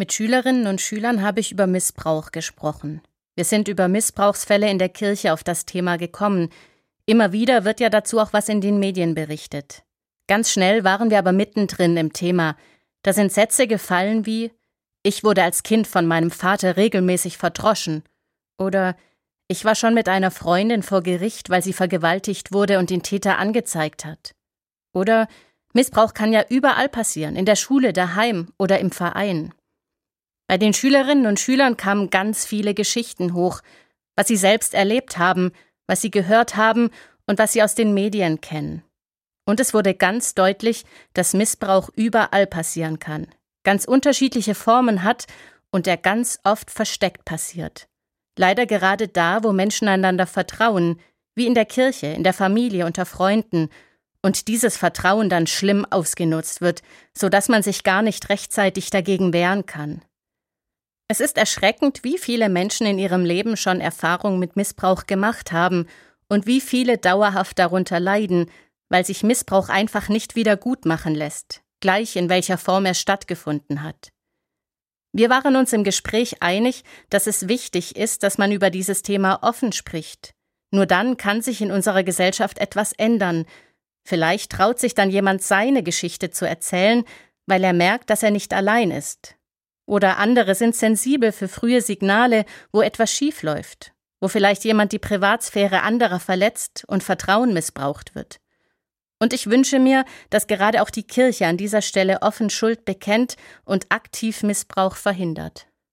Mit Schülerinnen und Schülern habe ich über Missbrauch gesprochen. Wir sind über Missbrauchsfälle in der Kirche auf das Thema gekommen. Immer wieder wird ja dazu auch was in den Medien berichtet. Ganz schnell waren wir aber mittendrin im Thema. Da sind Sätze gefallen wie Ich wurde als Kind von meinem Vater regelmäßig verdroschen oder Ich war schon mit einer Freundin vor Gericht, weil sie vergewaltigt wurde und den Täter angezeigt hat. Oder Missbrauch kann ja überall passieren, in der Schule, daheim oder im Verein. Bei den Schülerinnen und Schülern kamen ganz viele Geschichten hoch, was sie selbst erlebt haben, was sie gehört haben und was sie aus den Medien kennen. Und es wurde ganz deutlich, dass Missbrauch überall passieren kann, ganz unterschiedliche Formen hat und der ganz oft versteckt passiert. Leider gerade da, wo Menschen einander vertrauen, wie in der Kirche, in der Familie, unter Freunden, und dieses Vertrauen dann schlimm ausgenutzt wird, so dass man sich gar nicht rechtzeitig dagegen wehren kann. Es ist erschreckend, wie viele Menschen in ihrem Leben schon Erfahrung mit Missbrauch gemacht haben und wie viele dauerhaft darunter leiden, weil sich Missbrauch einfach nicht wieder gut machen lässt, gleich in welcher Form er stattgefunden hat. Wir waren uns im Gespräch einig, dass es wichtig ist, dass man über dieses Thema offen spricht. Nur dann kann sich in unserer Gesellschaft etwas ändern. Vielleicht traut sich dann jemand seine Geschichte zu erzählen, weil er merkt, dass er nicht allein ist. Oder andere sind sensibel für frühe Signale, wo etwas schief läuft, wo vielleicht jemand die Privatsphäre anderer verletzt und Vertrauen missbraucht wird. Und ich wünsche mir, dass gerade auch die Kirche an dieser Stelle offen Schuld bekennt und aktiv Missbrauch verhindert.